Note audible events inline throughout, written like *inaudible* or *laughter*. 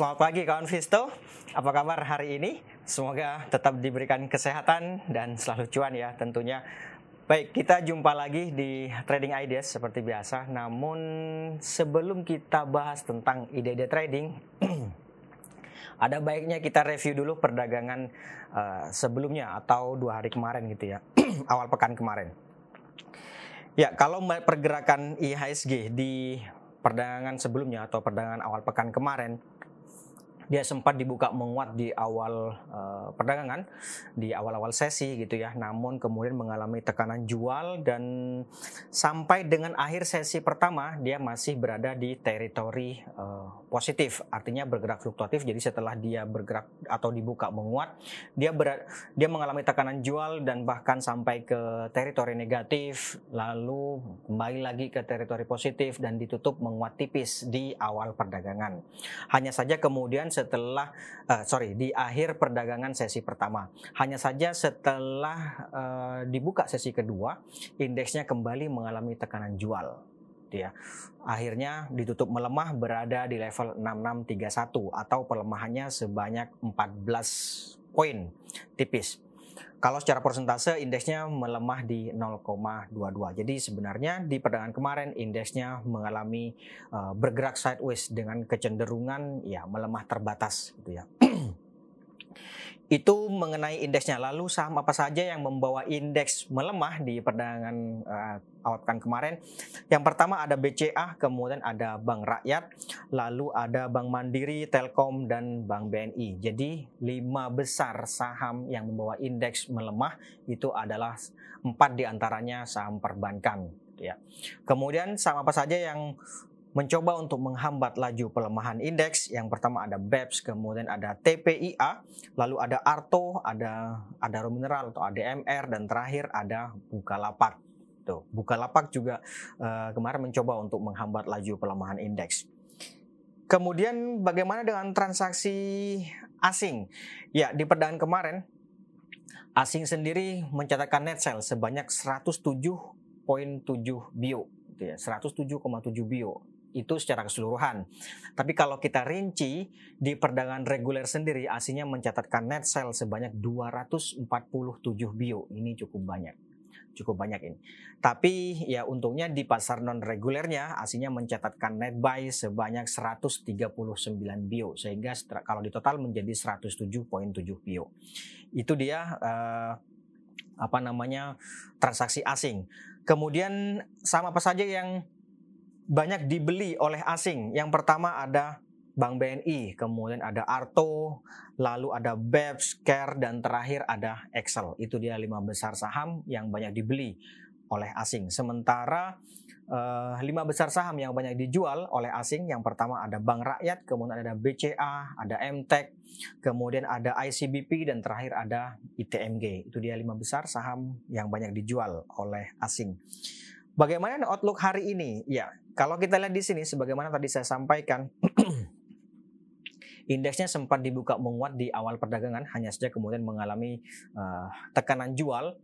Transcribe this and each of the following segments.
Selamat pagi kawan Visto. Apa kabar hari ini? Semoga tetap diberikan kesehatan dan selalu cuan ya tentunya. Baik, kita jumpa lagi di Trading Ideas seperti biasa. Namun sebelum kita bahas tentang ide-ide trading, *clears throat* ada baiknya kita review dulu perdagangan uh, sebelumnya atau dua hari kemarin gitu ya, *clears throat* awal pekan kemarin. Ya, kalau pergerakan IHSG di perdagangan sebelumnya atau perdagangan awal pekan kemarin dia sempat dibuka menguat di awal uh, perdagangan di awal-awal sesi gitu ya. Namun kemudian mengalami tekanan jual dan sampai dengan akhir sesi pertama dia masih berada di teritori uh, positif. Artinya bergerak fluktuatif. Jadi setelah dia bergerak atau dibuka menguat dia ber, dia mengalami tekanan jual dan bahkan sampai ke teritori negatif. Lalu kembali lagi ke teritori positif dan ditutup menguat tipis di awal perdagangan. Hanya saja kemudian setelah uh, sorry di akhir perdagangan sesi pertama. Hanya saja setelah uh, dibuka sesi kedua, indeksnya kembali mengalami tekanan jual. Ya, akhirnya ditutup melemah berada di level 6631 atau pelemahannya sebanyak 14 poin tipis. Kalau secara persentase indeksnya melemah di 0,22. Jadi sebenarnya di perdagangan kemarin indeksnya mengalami uh, bergerak sideways dengan kecenderungan ya melemah terbatas gitu ya. *clears throat* Itu mengenai indeksnya. Lalu saham apa saja yang membawa indeks melemah di perdagangan uh, awal pekan kemarin? Yang pertama ada BCA, kemudian ada Bank Rakyat, lalu ada Bank Mandiri, Telkom, dan Bank BNI. Jadi lima besar saham yang membawa indeks melemah itu adalah empat di antaranya saham perbankan. Ya. Kemudian saham apa saja yang mencoba untuk menghambat laju pelemahan indeks. Yang pertama ada BEPS, kemudian ada TPIA, lalu ada Arto, ada ada Mineral atau ADMR dan terakhir ada Bukalapak. Tuh, Bukalapak juga uh, kemarin mencoba untuk menghambat laju pelemahan indeks. Kemudian bagaimana dengan transaksi asing? Ya, di perdagangan kemarin asing sendiri mencatatkan net sale sebanyak 107.7 bio gitu ya, 107,7 bio itu secara keseluruhan. Tapi kalau kita rinci di perdagangan reguler sendiri aslinya mencatatkan net sale sebanyak 247 bio. Ini cukup banyak. Cukup banyak ini. Tapi ya untungnya di pasar non regulernya aslinya mencatatkan net buy sebanyak 139 bio sehingga kalau di total menjadi 107.7 bio. Itu dia uh, apa namanya transaksi asing. Kemudian sama apa saja yang banyak dibeli oleh asing. Yang pertama ada Bank BNI, kemudian ada Arto, lalu ada BEPS, Care, dan terakhir ada Excel. Itu dia lima besar saham yang banyak dibeli oleh asing. Sementara uh, lima besar saham yang banyak dijual oleh asing, yang pertama ada Bank Rakyat, kemudian ada BCA, ada MTEK, kemudian ada ICBP, dan terakhir ada ITMG. Itu dia lima besar saham yang banyak dijual oleh asing. Bagaimana outlook hari ini? Ya, kalau kita lihat di sini, sebagaimana tadi saya sampaikan, *clears throat* indeksnya sempat dibuka menguat di awal perdagangan, hanya saja kemudian mengalami uh, tekanan jual,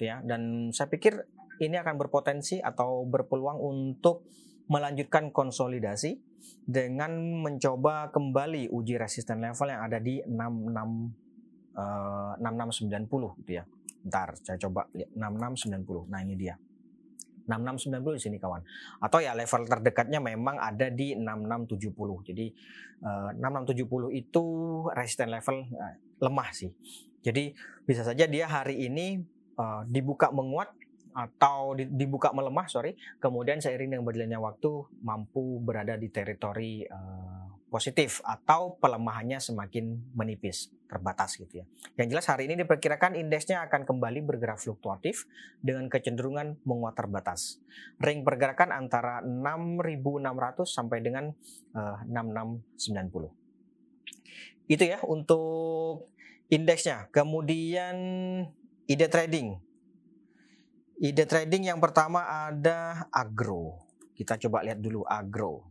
ya. Dan saya pikir ini akan berpotensi atau berpeluang untuk melanjutkan konsolidasi dengan mencoba kembali uji resisten level yang ada di 66 uh, 6690 gitu ya. Ntar saya coba lihat 6690. Nah ini dia. 6690 di sini kawan. Atau ya level terdekatnya memang ada di 6670. Jadi uh, eh, 6670 itu resisten level uh, lemah sih. Jadi bisa saja dia hari ini uh, dibuka menguat atau dibuka melemah sorry kemudian seiring dengan berjalannya waktu mampu berada di teritori uh, positif atau pelemahannya semakin menipis, terbatas gitu ya. Yang jelas hari ini diperkirakan indeksnya akan kembali bergerak fluktuatif dengan kecenderungan menguat terbatas. Ring pergerakan antara 6.600 sampai dengan uh, eh, 6.690. Itu ya untuk indeksnya. Kemudian ide trading. Ide trading yang pertama ada agro. Kita coba lihat dulu agro.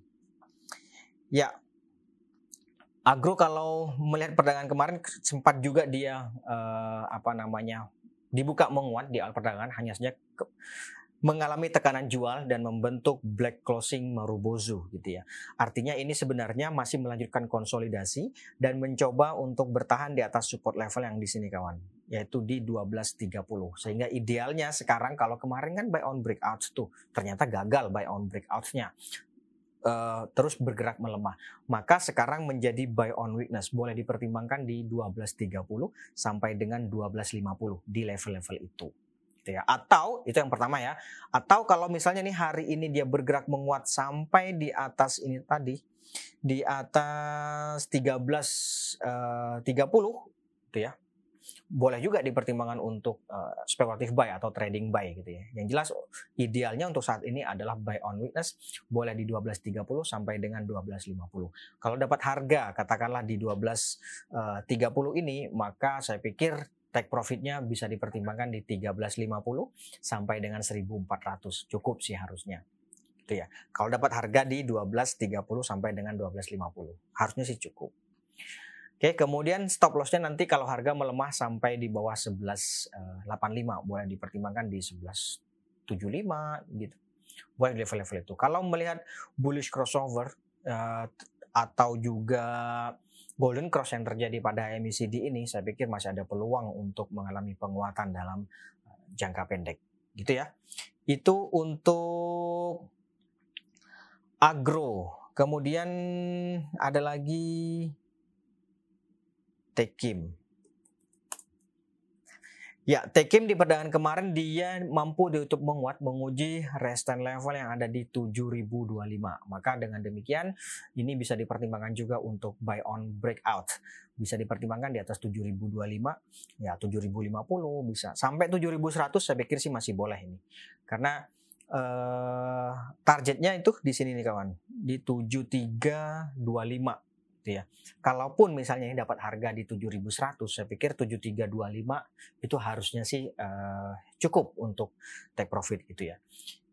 Ya, Agro kalau melihat perdagangan kemarin sempat juga dia uh, apa namanya dibuka menguat di awal perdagangan hanya saja mengalami tekanan jual dan membentuk black closing Marubozu gitu ya. Artinya ini sebenarnya masih melanjutkan konsolidasi dan mencoba untuk bertahan di atas support level yang di sini kawan, yaitu di 12.30. Sehingga idealnya sekarang kalau kemarin kan buy on breakout tuh, ternyata gagal buy on breakout-nya. Uh, terus bergerak melemah. Maka sekarang menjadi buy on weakness boleh dipertimbangkan di 12.30 sampai dengan 12.50 di level-level itu gitu ya. Atau itu yang pertama ya. Atau kalau misalnya nih hari ini dia bergerak menguat sampai di atas ini tadi di atas 13 uh, 30 gitu ya. Boleh juga dipertimbangkan untuk uh, spekulatif buy atau trading buy gitu ya. Yang jelas idealnya untuk saat ini adalah buy on weakness boleh di 12.30 sampai dengan 12.50. Kalau dapat harga katakanlah di 12.30 uh, ini maka saya pikir take profitnya bisa dipertimbangkan di 1350 sampai dengan 1400 cukup sih harusnya. Itu ya. Kalau dapat harga di 1230 sampai dengan 1250 harusnya sih cukup Oke, kemudian stop lossnya nanti kalau harga melemah sampai di bawah 1185 eh, boleh dipertimbangkan di 1175 gitu. Boleh level-level itu. Kalau melihat bullish crossover uh, atau juga golden cross yang terjadi pada MACD ini saya pikir masih ada peluang untuk mengalami penguatan dalam eh, jangka pendek gitu ya itu untuk agro kemudian ada lagi tekim Ya, Tekim di perdagangan kemarin dia mampu ditutup menguat menguji resistance level yang ada di 7025. Maka dengan demikian ini bisa dipertimbangkan juga untuk buy on breakout. Bisa dipertimbangkan di atas 7025, ya 7050 bisa. Sampai 7100 saya pikir sih masih boleh ini. Karena uh, targetnya itu di sini nih kawan, di 7325 gitu ya. Kalaupun misalnya ini dapat harga di 7100, saya pikir 7325 itu harusnya sih uh, cukup untuk take profit gitu ya.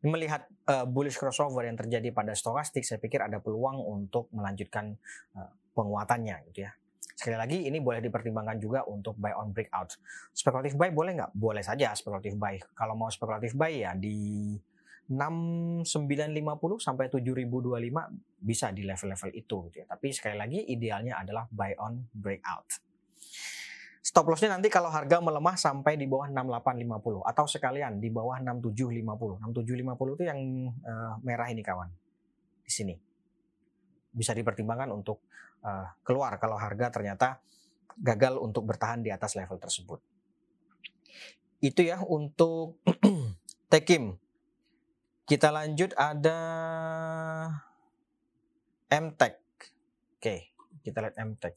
Melihat uh, bullish crossover yang terjadi pada stokastik, saya pikir ada peluang untuk melanjutkan uh, penguatannya gitu ya. Sekali lagi ini boleh dipertimbangkan juga untuk buy on breakout. Spekulatif buy boleh nggak? Boleh saja spekulatif buy. Kalau mau spekulatif buy ya di 6950 sampai 7025 bisa di level-level itu gitu ya. Tapi sekali lagi idealnya adalah buy on breakout. Stop lossnya nanti kalau harga melemah sampai di bawah 6850 atau sekalian di bawah 6750. 6750 itu yang uh, merah ini kawan. Di sini. Bisa dipertimbangkan untuk uh, keluar kalau harga ternyata gagal untuk bertahan di atas level tersebut. Itu ya untuk *clears throat* Tekim kita lanjut ada MTech. Oke, kita lihat MTech.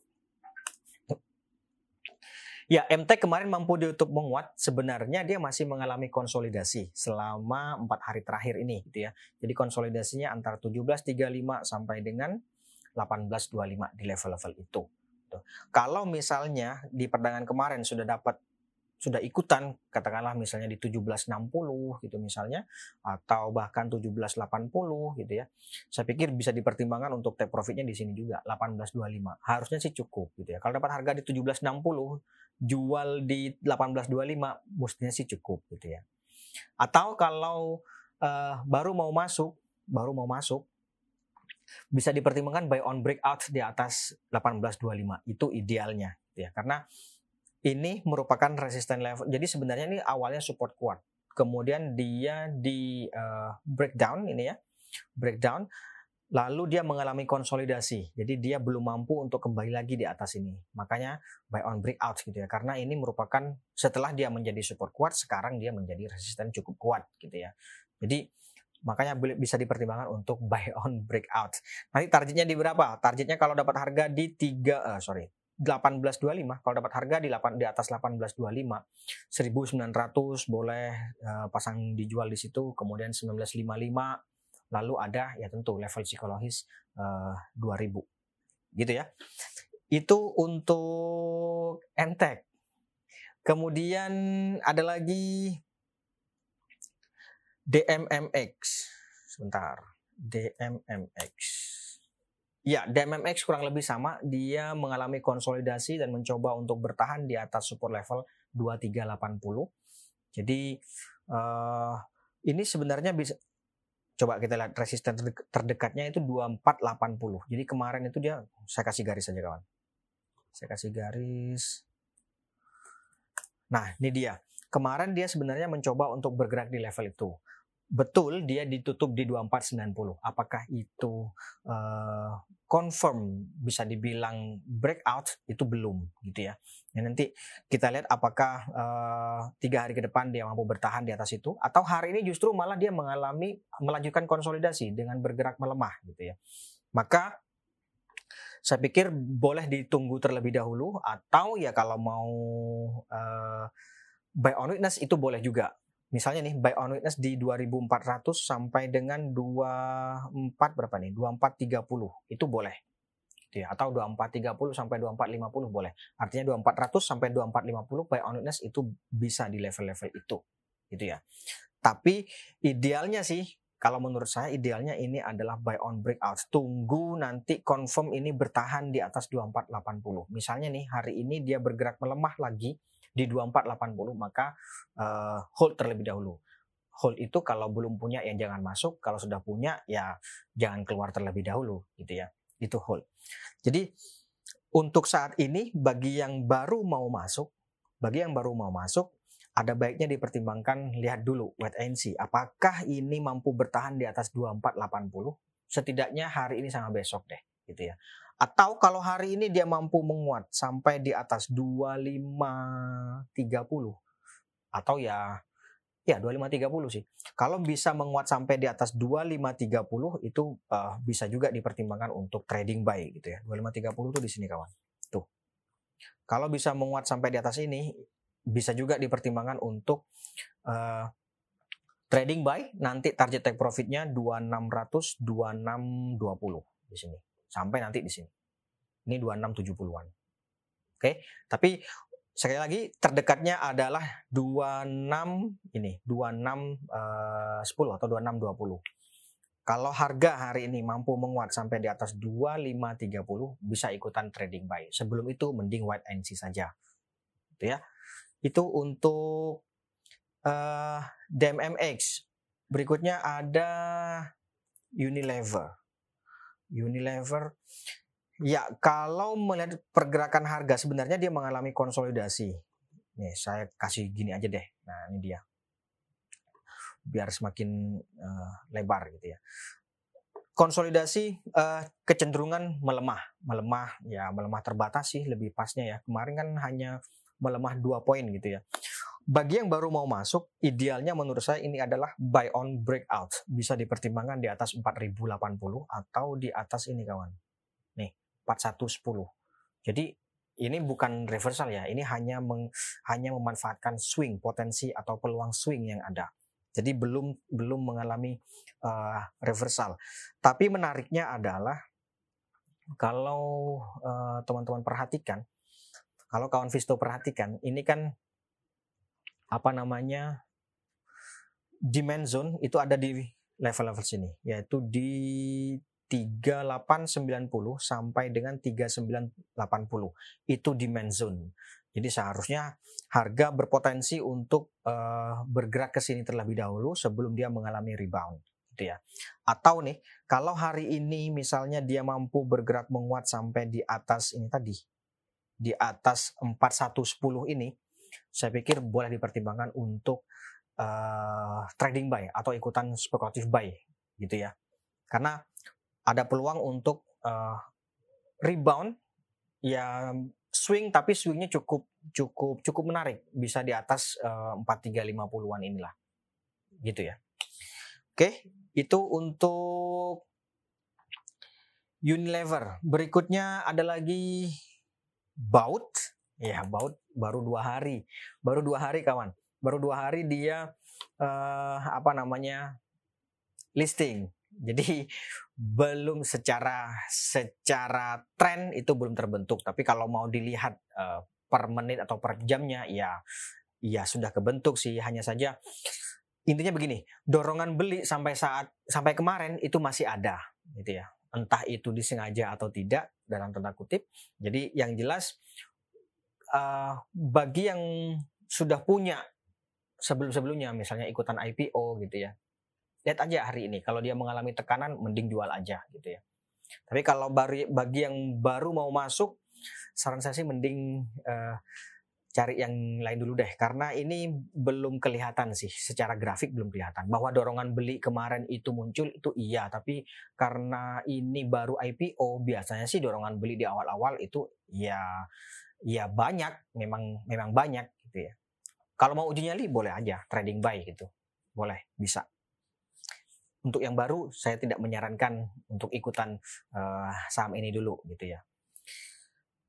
Ya, MTech kemarin mampu ditutup menguat. Sebenarnya dia masih mengalami konsolidasi selama empat hari terakhir ini, gitu ya. Jadi konsolidasinya antara 17.35 sampai dengan 18.25 di level-level itu. Kalau misalnya di perdagangan kemarin sudah dapat sudah ikutan katakanlah misalnya di 1760 gitu misalnya atau bahkan 1780 gitu ya. Saya pikir bisa dipertimbangkan untuk take profitnya di sini juga 1825. Harusnya sih cukup gitu ya. Kalau dapat harga di 1760 jual di 1825 mestinya sih cukup gitu ya. Atau kalau uh, baru mau masuk, baru mau masuk bisa dipertimbangkan buy on breakout di atas 1825 itu idealnya gitu ya. Karena ini merupakan resisten level. Jadi sebenarnya ini awalnya support kuat. Kemudian dia di uh, breakdown ini ya. Breakdown lalu dia mengalami konsolidasi. Jadi dia belum mampu untuk kembali lagi di atas ini. Makanya buy on breakout gitu ya. Karena ini merupakan setelah dia menjadi support kuat, sekarang dia menjadi resisten cukup kuat gitu ya. Jadi makanya bisa dipertimbangkan untuk *laughs* buy on breakout. Nanti targetnya di berapa? Targetnya kalau dapat harga di 3 uh, sorry 1825 kalau dapat harga di 8 di atas 1825 1900 boleh uh, pasang dijual di situ kemudian 1955 lalu ada ya tentu level psikologis uh, eh, 2000 gitu ya. Itu untuk entek kemudian ada lagi DMMX sebentar. DMMX Ya, DMMX kurang lebih sama. Dia mengalami konsolidasi dan mencoba untuk bertahan di atas support level 2380. Jadi uh, ini sebenarnya bisa coba kita lihat resisten terdekatnya itu 2480. Jadi kemarin itu dia saya kasih garis saja kawan. Saya kasih garis. Nah, ini dia. Kemarin dia sebenarnya mencoba untuk bergerak di level itu betul dia ditutup di 2490. Apakah itu uh, confirm bisa dibilang breakout itu belum gitu ya. ya nanti kita lihat apakah uh, tiga hari ke depan dia mampu bertahan di atas itu atau hari ini justru malah dia mengalami melanjutkan konsolidasi dengan bergerak melemah gitu ya. Maka saya pikir boleh ditunggu terlebih dahulu atau ya kalau mau uh, buy on witness itu boleh juga misalnya nih buy on witness di 2400 sampai dengan 24 berapa nih? 2430 itu boleh. Gitu ya. Atau 2430 sampai 2450 boleh. Artinya 2400 sampai 2450 buy on witness itu bisa di level-level itu. Gitu ya. Tapi idealnya sih kalau menurut saya idealnya ini adalah buy on breakout. Tunggu nanti confirm ini bertahan di atas 2480. Misalnya nih hari ini dia bergerak melemah lagi di 2480 maka uh, hold terlebih dahulu. Hold itu kalau belum punya ya jangan masuk, kalau sudah punya ya jangan keluar terlebih dahulu gitu ya. Itu hold. Jadi untuk saat ini bagi yang baru mau masuk, bagi yang baru mau masuk ada baiknya dipertimbangkan lihat dulu wait and see apakah ini mampu bertahan di atas 2480 setidaknya hari ini sama besok deh gitu ya atau kalau hari ini dia mampu menguat sampai di atas 2530 atau ya ya 2530 sih. Kalau bisa menguat sampai di atas 2530 itu uh, bisa juga dipertimbangkan untuk trading buy gitu ya. 2530 tuh di sini kawan. Tuh. Kalau bisa menguat sampai di atas ini bisa juga dipertimbangkan untuk uh, trading buy nanti target take profitnya 2600 2620 di sini sampai nanti di sini. Ini 2670-an. Oke, tapi sekali lagi terdekatnya adalah 26 ini 26 uh, 10 atau 2620. Kalau harga hari ini mampu menguat sampai di atas 2530 bisa ikutan trading buy. Sebelum itu mending white and see saja. Itu ya. Itu untuk uh, DMMX. Berikutnya ada Unilever. Unilever ya kalau melihat pergerakan harga sebenarnya dia mengalami konsolidasi. Nih, saya kasih gini aja deh. Nah, ini dia. Biar semakin uh, lebar gitu ya. Konsolidasi uh, kecenderungan melemah, melemah ya melemah terbatas sih lebih pasnya ya. Kemarin kan hanya melemah dua poin gitu ya. Bagi yang baru mau masuk, idealnya menurut saya ini adalah buy on breakout. Bisa dipertimbangkan di atas 4080 atau di atas ini kawan. Nih, 4110. Jadi ini bukan reversal ya, ini hanya meng, hanya memanfaatkan swing potensi atau peluang swing yang ada. Jadi belum belum mengalami uh, reversal. Tapi menariknya adalah kalau uh, teman-teman perhatikan, kalau kawan Visto perhatikan, ini kan apa namanya demand zone itu ada di level-level sini yaitu di 3890 sampai dengan 3980 itu demand zone. Jadi seharusnya harga berpotensi untuk uh, bergerak ke sini terlebih dahulu sebelum dia mengalami rebound gitu ya. Atau nih kalau hari ini misalnya dia mampu bergerak menguat sampai di atas ini tadi di atas 4110 ini saya pikir boleh dipertimbangkan untuk uh, trading buy atau ikutan spekulatif buy gitu ya. Karena ada peluang untuk uh, rebound ya swing tapi swingnya cukup cukup cukup menarik bisa di atas uh, 4350-an inilah gitu ya. Oke, itu untuk Unilever. Berikutnya ada lagi Baut Ya, baut baru dua hari, baru dua hari kawan, baru dua hari dia uh, apa namanya listing. Jadi belum secara secara tren itu belum terbentuk. Tapi kalau mau dilihat uh, per menit atau per jamnya, ya ya sudah kebentuk sih. Hanya saja intinya begini, dorongan beli sampai saat sampai kemarin itu masih ada, gitu ya. Entah itu disengaja atau tidak dalam tanda kutip. Jadi yang jelas uh, bagi yang sudah punya sebelum-sebelumnya misalnya ikutan IPO gitu ya. Lihat aja hari ini kalau dia mengalami tekanan mending jual aja gitu ya. Tapi kalau bagi, yang baru mau masuk saran saya sih mending uh, cari yang lain dulu deh karena ini belum kelihatan sih secara grafik belum kelihatan bahwa dorongan beli kemarin itu muncul itu iya tapi karena ini baru IPO biasanya sih dorongan beli di awal-awal itu ya ya banyak memang memang banyak gitu ya kalau mau uji nyali boleh aja trading buy gitu boleh bisa untuk yang baru saya tidak menyarankan untuk ikutan uh, saham ini dulu gitu ya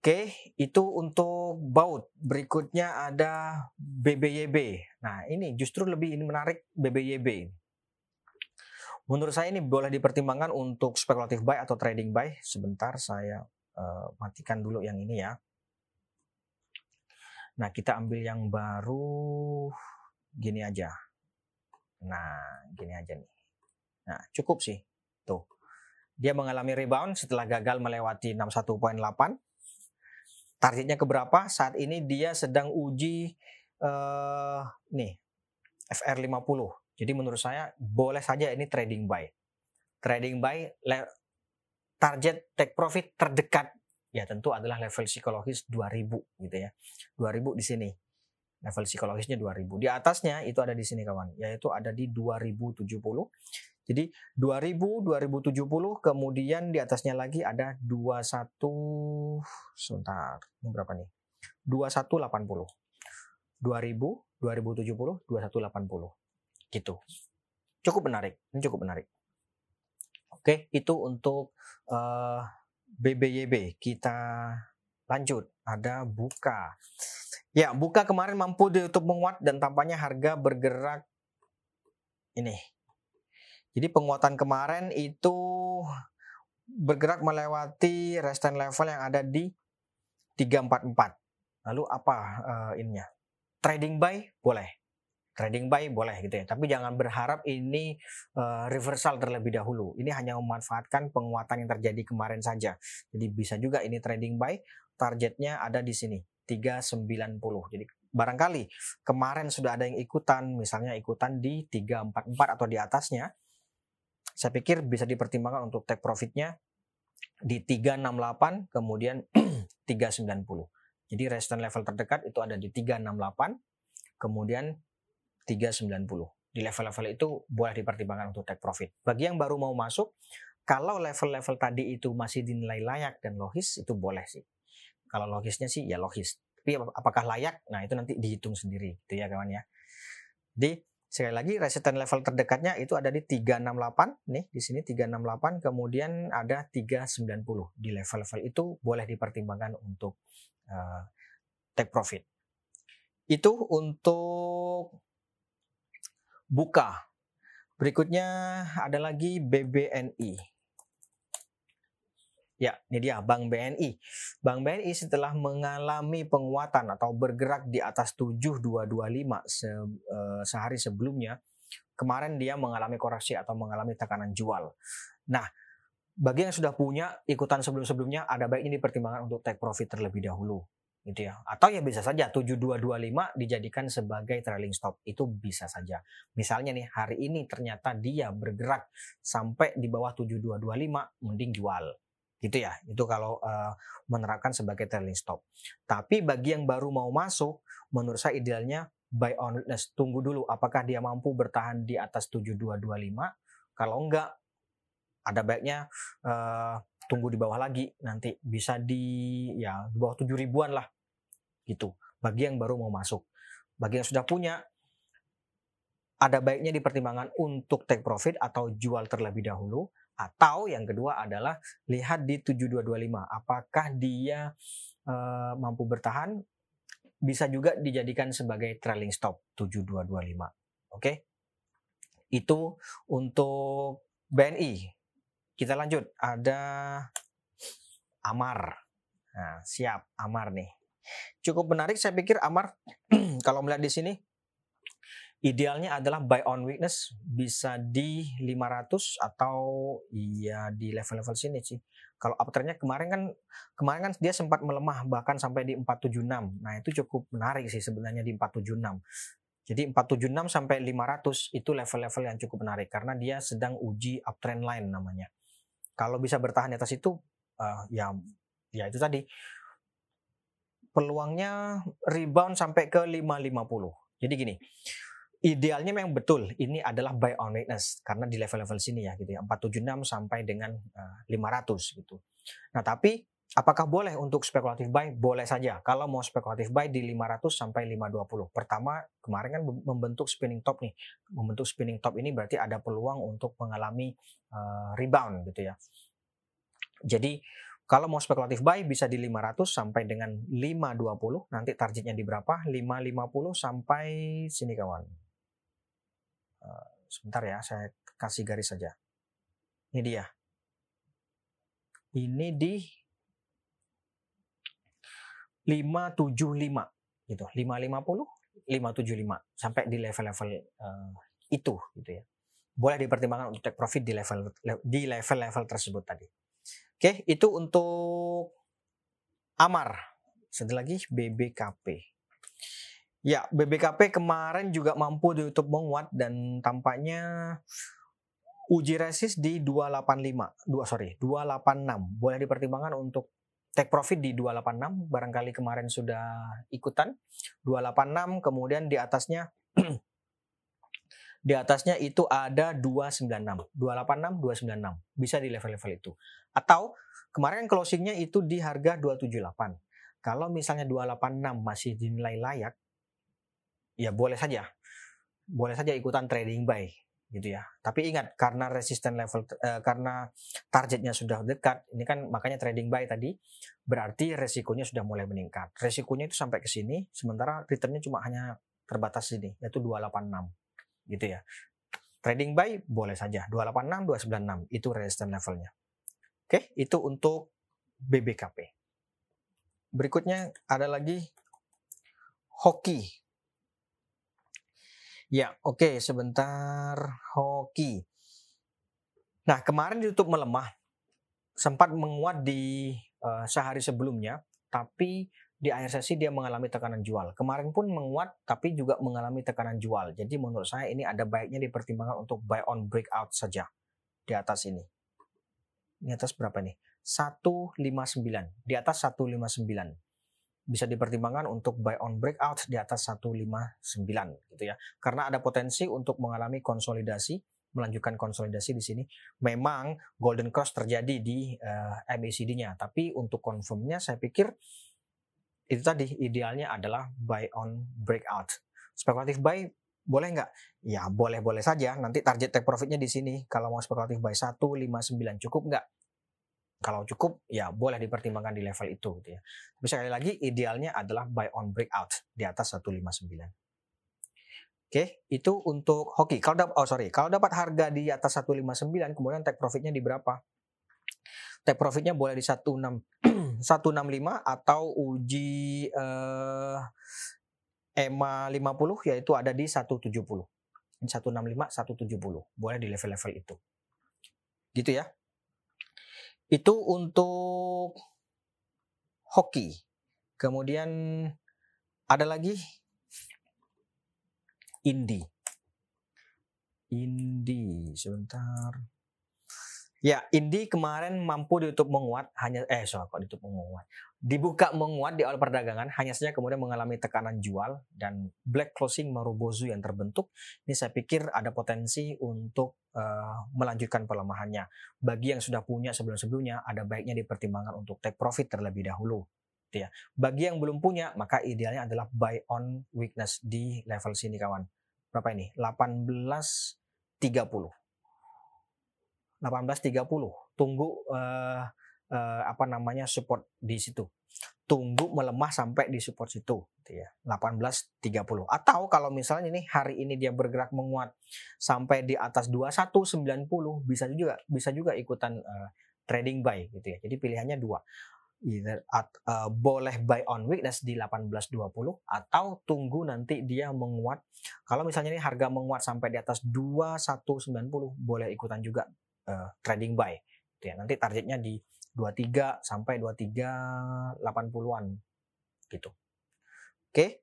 Oke, itu untuk baut. Berikutnya ada BBYB. Nah, ini justru lebih menarik BBYB. Menurut saya ini boleh dipertimbangkan untuk spekulatif buy atau trading buy. Sebentar saya uh, matikan dulu yang ini ya. Nah, kita ambil yang baru gini aja. Nah, gini aja nih. Nah, cukup sih. Tuh. Dia mengalami rebound setelah gagal melewati 61.8 targetnya ke berapa? Saat ini dia sedang uji uh, nih FR50. Jadi menurut saya boleh saja ini trading buy. Trading buy target take profit terdekat ya tentu adalah level psikologis 2000 gitu ya. 2000 di sini. Level psikologisnya 2000. Di atasnya itu ada di sini kawan, yaitu ada di 2070. Jadi 2000, 2070, kemudian di atasnya lagi ada 21 sebentar. Ini berapa nih? 2180. 2000, 2070, 2180. Gitu. Cukup menarik. Ini cukup menarik. Oke, itu untuk uh, BBYB. Kita lanjut. Ada buka. Ya, buka kemarin mampu ditutup menguat dan tampaknya harga bergerak ini jadi penguatan kemarin itu bergerak melewati resistance level yang ada di 344. Lalu apa uh, ininya? Trading buy boleh. Trading buy boleh gitu ya. Tapi jangan berharap ini uh, reversal terlebih dahulu. Ini hanya memanfaatkan penguatan yang terjadi kemarin saja. Jadi bisa juga ini trading buy. Targetnya ada di sini 390. Jadi barangkali kemarin sudah ada yang ikutan, misalnya ikutan di 344 atau di atasnya saya pikir bisa dipertimbangkan untuk take profitnya di 368 kemudian *clears throat* 390. Jadi resistance level terdekat itu ada di 368 kemudian 390. Di level-level itu boleh dipertimbangkan untuk take profit. Bagi yang baru mau masuk, kalau level-level tadi itu masih dinilai layak dan logis itu boleh sih. Kalau logisnya sih ya logis. Tapi apakah layak? Nah, itu nanti dihitung sendiri gitu ya kawan ya. Di Sekali lagi resistance level terdekatnya itu ada di 368 nih di sini 368 kemudian ada 390 di level-level itu boleh dipertimbangkan untuk uh, take profit. Itu untuk buka. Berikutnya ada lagi BBNI. Ya, ini dia Bank BNI. Bank BNI setelah mengalami penguatan atau bergerak di atas 7225 se, uh, sehari sebelumnya, kemarin dia mengalami koreksi atau mengalami tekanan jual. Nah, bagi yang sudah punya ikutan sebelum-sebelumnya ada baiknya dipertimbangkan untuk take profit terlebih dahulu gitu ya. Atau ya bisa saja 7225 dijadikan sebagai trailing stop. Itu bisa saja. Misalnya nih hari ini ternyata dia bergerak sampai di bawah 7225 mending jual gitu ya itu kalau uh, menerapkan sebagai trailing stop tapi bagi yang baru mau masuk menurut saya idealnya buy on witness tunggu dulu apakah dia mampu bertahan di atas 7225 kalau enggak ada baiknya uh, tunggu di bawah lagi nanti bisa di ya di bawah 7 ribuan lah gitu bagi yang baru mau masuk bagi yang sudah punya ada baiknya dipertimbangkan untuk take profit atau jual terlebih dahulu atau yang kedua adalah lihat di 7225 apakah dia uh, mampu bertahan bisa juga dijadikan sebagai trailing stop 7225. Oke. Okay? Itu untuk BNI. Kita lanjut ada Amar. Nah, siap Amar nih. Cukup menarik saya pikir Amar *clears throat* kalau melihat di sini idealnya adalah buy on weakness bisa di 500 atau ya di level-level sini sih. Kalau uptrendnya kemarin kan kemarin kan dia sempat melemah bahkan sampai di 476. Nah, itu cukup menarik sih sebenarnya di 476. Jadi 476 sampai 500 itu level-level yang cukup menarik karena dia sedang uji uptrend line namanya. Kalau bisa bertahan di atas itu uh, ya ya itu tadi peluangnya rebound sampai ke 550. Jadi gini, idealnya memang betul ini adalah buy on weakness karena di level-level sini ya gitu ya 476 sampai dengan uh, eh, 500 gitu. Nah, tapi apakah boleh untuk spekulatif buy? Boleh saja. Kalau mau spekulatif buy di 500 sampai 520. Pertama, kemarin kan membentuk spinning top nih. Membentuk spinning top ini berarti ada peluang untuk mengalami uh, rebound gitu ya. Jadi kalau mau spekulatif buy bisa di 500 sampai dengan 520. Nanti targetnya di berapa? 550 sampai sini kawan. Uh, sebentar ya, saya kasih garis saja. Ini dia. Ini di 575 gitu. 550, 575 sampai di level-level uh, itu gitu ya. Boleh dipertimbangkan untuk take profit di level di level-level tersebut tadi. Oke, itu untuk Amar. Satu lagi BBKP. Ya, BBKP kemarin juga mampu ditutup menguat dan tampaknya uji resist di 285, dua sorry, 286. Boleh dipertimbangkan untuk take profit di 286, barangkali kemarin sudah ikutan. 286, kemudian di atasnya *clears throat* di atasnya itu ada 296, 286, 296. Bisa di level-level itu. Atau kemarin closingnya itu di harga 278. Kalau misalnya 286 masih dinilai layak, ya boleh saja. Boleh saja ikutan trading buy gitu ya. Tapi ingat karena resisten level eh, karena targetnya sudah dekat, ini kan makanya trading buy tadi berarti resikonya sudah mulai meningkat. Resikonya itu sampai ke sini sementara returnnya cuma hanya terbatas sini yaitu 286 gitu ya. Trading buy boleh saja 286, 296 itu resistance levelnya. Oke, itu untuk BBKP. Berikutnya ada lagi hoki. Ya, oke, okay, sebentar hoki. Nah, kemarin ditutup melemah, sempat menguat di uh, sehari sebelumnya, tapi di akhir sesi dia mengalami tekanan jual. Kemarin pun menguat tapi juga mengalami tekanan jual. Jadi menurut saya ini ada baiknya dipertimbangkan untuk buy on breakout saja di atas ini. Ini atas berapa nih? 159. Di atas 159. Bisa dipertimbangkan untuk buy on breakout di atas 159 gitu ya. Karena ada potensi untuk mengalami konsolidasi melanjutkan konsolidasi di sini. Memang golden cross terjadi di uh, eh, MACD-nya, tapi untuk confirmnya saya pikir itu tadi idealnya adalah buy on breakout. Spekulatif buy boleh nggak? Ya boleh-boleh saja. Nanti target take profitnya di sini. Kalau mau spekulatif buy 159 cukup nggak? Kalau cukup ya boleh dipertimbangkan di level itu gitu ya. Tapi sekali lagi idealnya adalah buy on breakout di atas 159. Oke, itu untuk hoki. Kalau dapat oh sorry, kalau dapat harga di atas 159 kemudian take profitnya di berapa? Take profitnya boleh di 16 165 *clears throat* atau uji eh, EMA 50 yaitu ada di 170. 165 170. Boleh di level-level itu. Gitu ya. Itu untuk hoki. Kemudian ada lagi Indi. Indi sebentar. Ya, Indi kemarin mampu ditutup menguat hanya eh soal kok ditutup menguat. Dibuka menguat di awal perdagangan hanya saja kemudian mengalami tekanan jual dan black closing marubozu yang terbentuk. Ini saya pikir ada potensi untuk uh, melanjutkan pelemahannya. Bagi yang sudah punya sebelum-sebelumnya ada baiknya dipertimbangkan untuk take profit terlebih dahulu. Gitu ya. Bagi yang belum punya maka idealnya adalah buy on weakness di level sini kawan. Berapa ini? 1830 18.30 tunggu uh, uh, apa namanya support di situ. Tunggu melemah sampai di support situ gitu ya. 18.30 atau kalau misalnya ini hari ini dia bergerak menguat sampai di atas 2190 bisa juga bisa juga ikutan uh, trading buy gitu ya. Jadi pilihannya dua. Either at, uh, boleh buy on weakness di 1820 atau tunggu nanti dia menguat. Kalau misalnya ini harga menguat sampai di atas 2190 boleh ikutan juga uh, trading buy. Gitu ya. Nanti targetnya di 23 sampai 23 80-an gitu. Oke.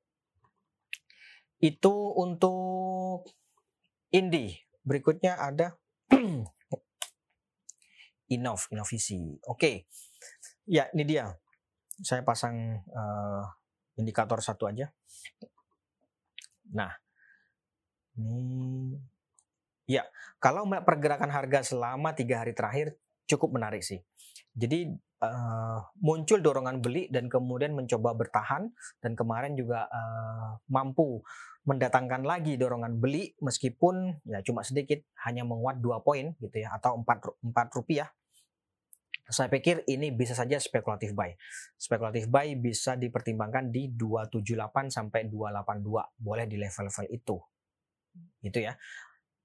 Itu untuk Indi. Berikutnya ada *clears throat* Inov, Inovisi. Oke. Ya, ini dia. Saya pasang uh, indikator satu aja. Nah, ini ya kalau melihat pergerakan harga selama tiga hari terakhir cukup menarik sih. Jadi uh, muncul dorongan beli dan kemudian mencoba bertahan dan kemarin juga uh, mampu mendatangkan lagi dorongan beli meskipun ya cuma sedikit hanya menguat dua poin gitu ya atau empat empat rupiah saya pikir ini bisa saja spekulatif buy. Spekulatif buy bisa dipertimbangkan di 278 sampai 282. Boleh di level-level itu. Gitu ya.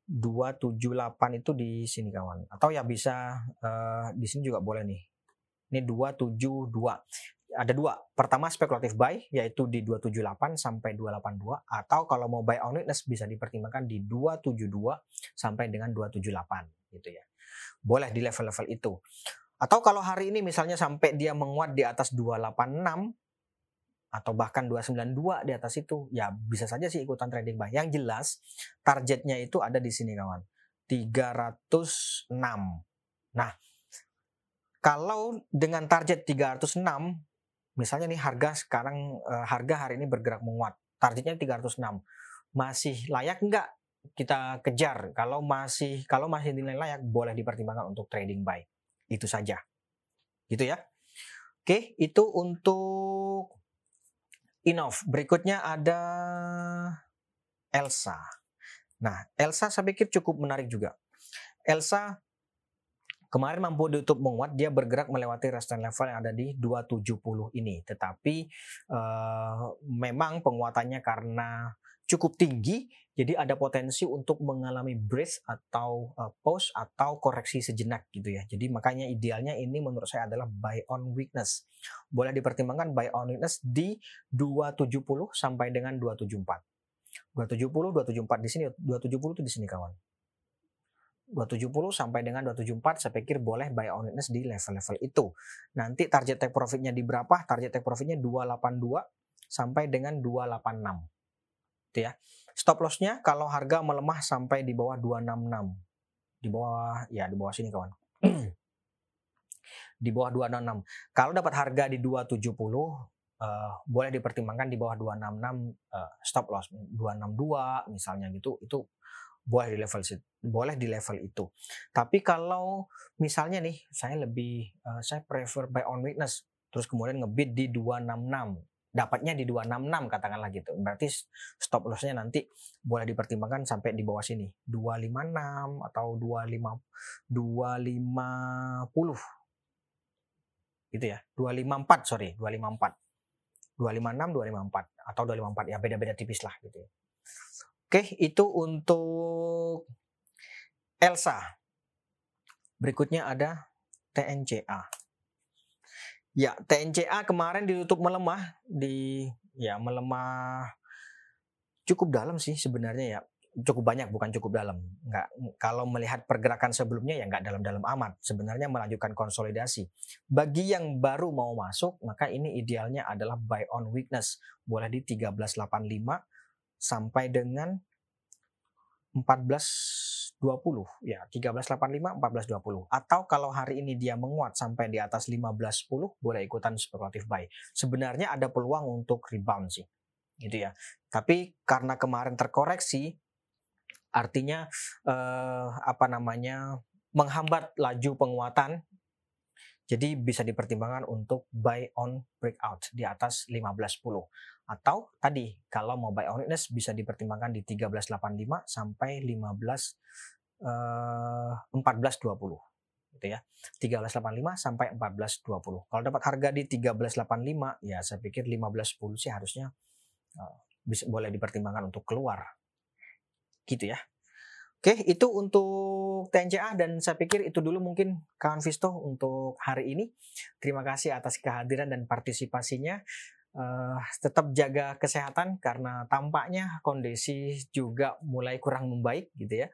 278 itu di sini kawan. Atau ya bisa uh, di sini juga boleh nih. Ini 272. Ada dua. Pertama spekulatif buy yaitu di 278 sampai 282 atau kalau mau buy on witness bisa dipertimbangkan di 272 sampai dengan 278 gitu ya. Boleh di level-level itu. Atau kalau hari ini misalnya sampai dia menguat di atas 286 atau bahkan 292 di atas itu, ya bisa saja sih ikutan trading buy. Yang jelas targetnya itu ada di sini kawan. 306. Nah, kalau dengan target 306 misalnya nih harga sekarang uh, harga hari ini bergerak menguat, targetnya 306. Masih layak enggak kita kejar? Kalau masih kalau masih nilai layak boleh dipertimbangkan untuk trading buy. Itu saja. Gitu ya. Oke, itu untuk Inov. Berikutnya ada Elsa. Nah, Elsa saya pikir cukup menarik juga. Elsa kemarin mampu ditutup menguat, dia bergerak melewati resistance level yang ada di 270 ini. Tetapi uh, memang penguatannya karena cukup tinggi, jadi ada potensi untuk mengalami break atau uh, pause atau koreksi sejenak gitu ya. Jadi makanya idealnya ini menurut saya adalah buy on weakness. Boleh dipertimbangkan buy on weakness di 270 sampai dengan 274. 270, 274 di sini, 270 itu di sini kawan. 270 sampai dengan 274 saya pikir boleh buy on weakness di level-level itu. Nanti target take profitnya di berapa? Target take profitnya 282 sampai dengan 286 gitu ya. Stop lossnya kalau harga melemah sampai di bawah 266. Di bawah ya di bawah sini kawan. di bawah 266. Kalau dapat harga di 270 uh, eh, boleh dipertimbangkan di bawah 266 uh, eh, stop loss 262 misalnya gitu itu boleh di level boleh di level itu. Tapi kalau misalnya nih saya lebih uh, saya prefer buy on weakness terus kemudian ngebid di 266 dapatnya di 266 katakanlah gitu. Berarti stop lossnya nanti boleh dipertimbangkan sampai di bawah sini. 256 atau 25 250. Gitu ya. 254 sorry, 254. 256 254 atau 254 ya beda-beda tipis lah gitu ya. Oke, itu untuk Elsa. Berikutnya ada TNCA. Ya, TNCA kemarin ditutup melemah di ya melemah cukup dalam sih sebenarnya ya. Cukup banyak bukan cukup dalam. Enggak kalau melihat pergerakan sebelumnya ya enggak dalam-dalam amat. Sebenarnya melanjutkan konsolidasi. Bagi yang baru mau masuk, maka ini idealnya adalah buy on weakness. Boleh di 1385 sampai dengan 14 20 ya 1385 1420 atau kalau hari ini dia menguat sampai di atas 1510 boleh ikutan spekulatif buy. Sebenarnya ada peluang untuk rebound sih gitu ya. Tapi karena kemarin terkoreksi artinya eh, apa namanya menghambat laju penguatan jadi bisa dipertimbangkan untuk buy on breakout di atas 1510 atau tadi kalau mau buy on weakness bisa dipertimbangkan di 1385 sampai 15 eh, 1420 gitu ya. 1385 sampai 1420. Kalau dapat harga di 1385 ya saya pikir 1510 sih harusnya uh, bisa boleh dipertimbangkan untuk keluar. Gitu ya. Oke, itu untuk TNCA dan saya pikir itu dulu mungkin kawan Visto untuk hari ini. Terima kasih atas kehadiran dan partisipasinya. Uh, tetap jaga kesehatan karena tampaknya kondisi juga mulai kurang membaik gitu ya.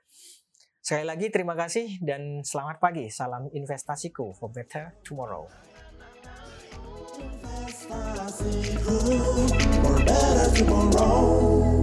Sekali lagi terima kasih dan selamat pagi. Salam investasiku for better tomorrow. Investasiku for better tomorrow.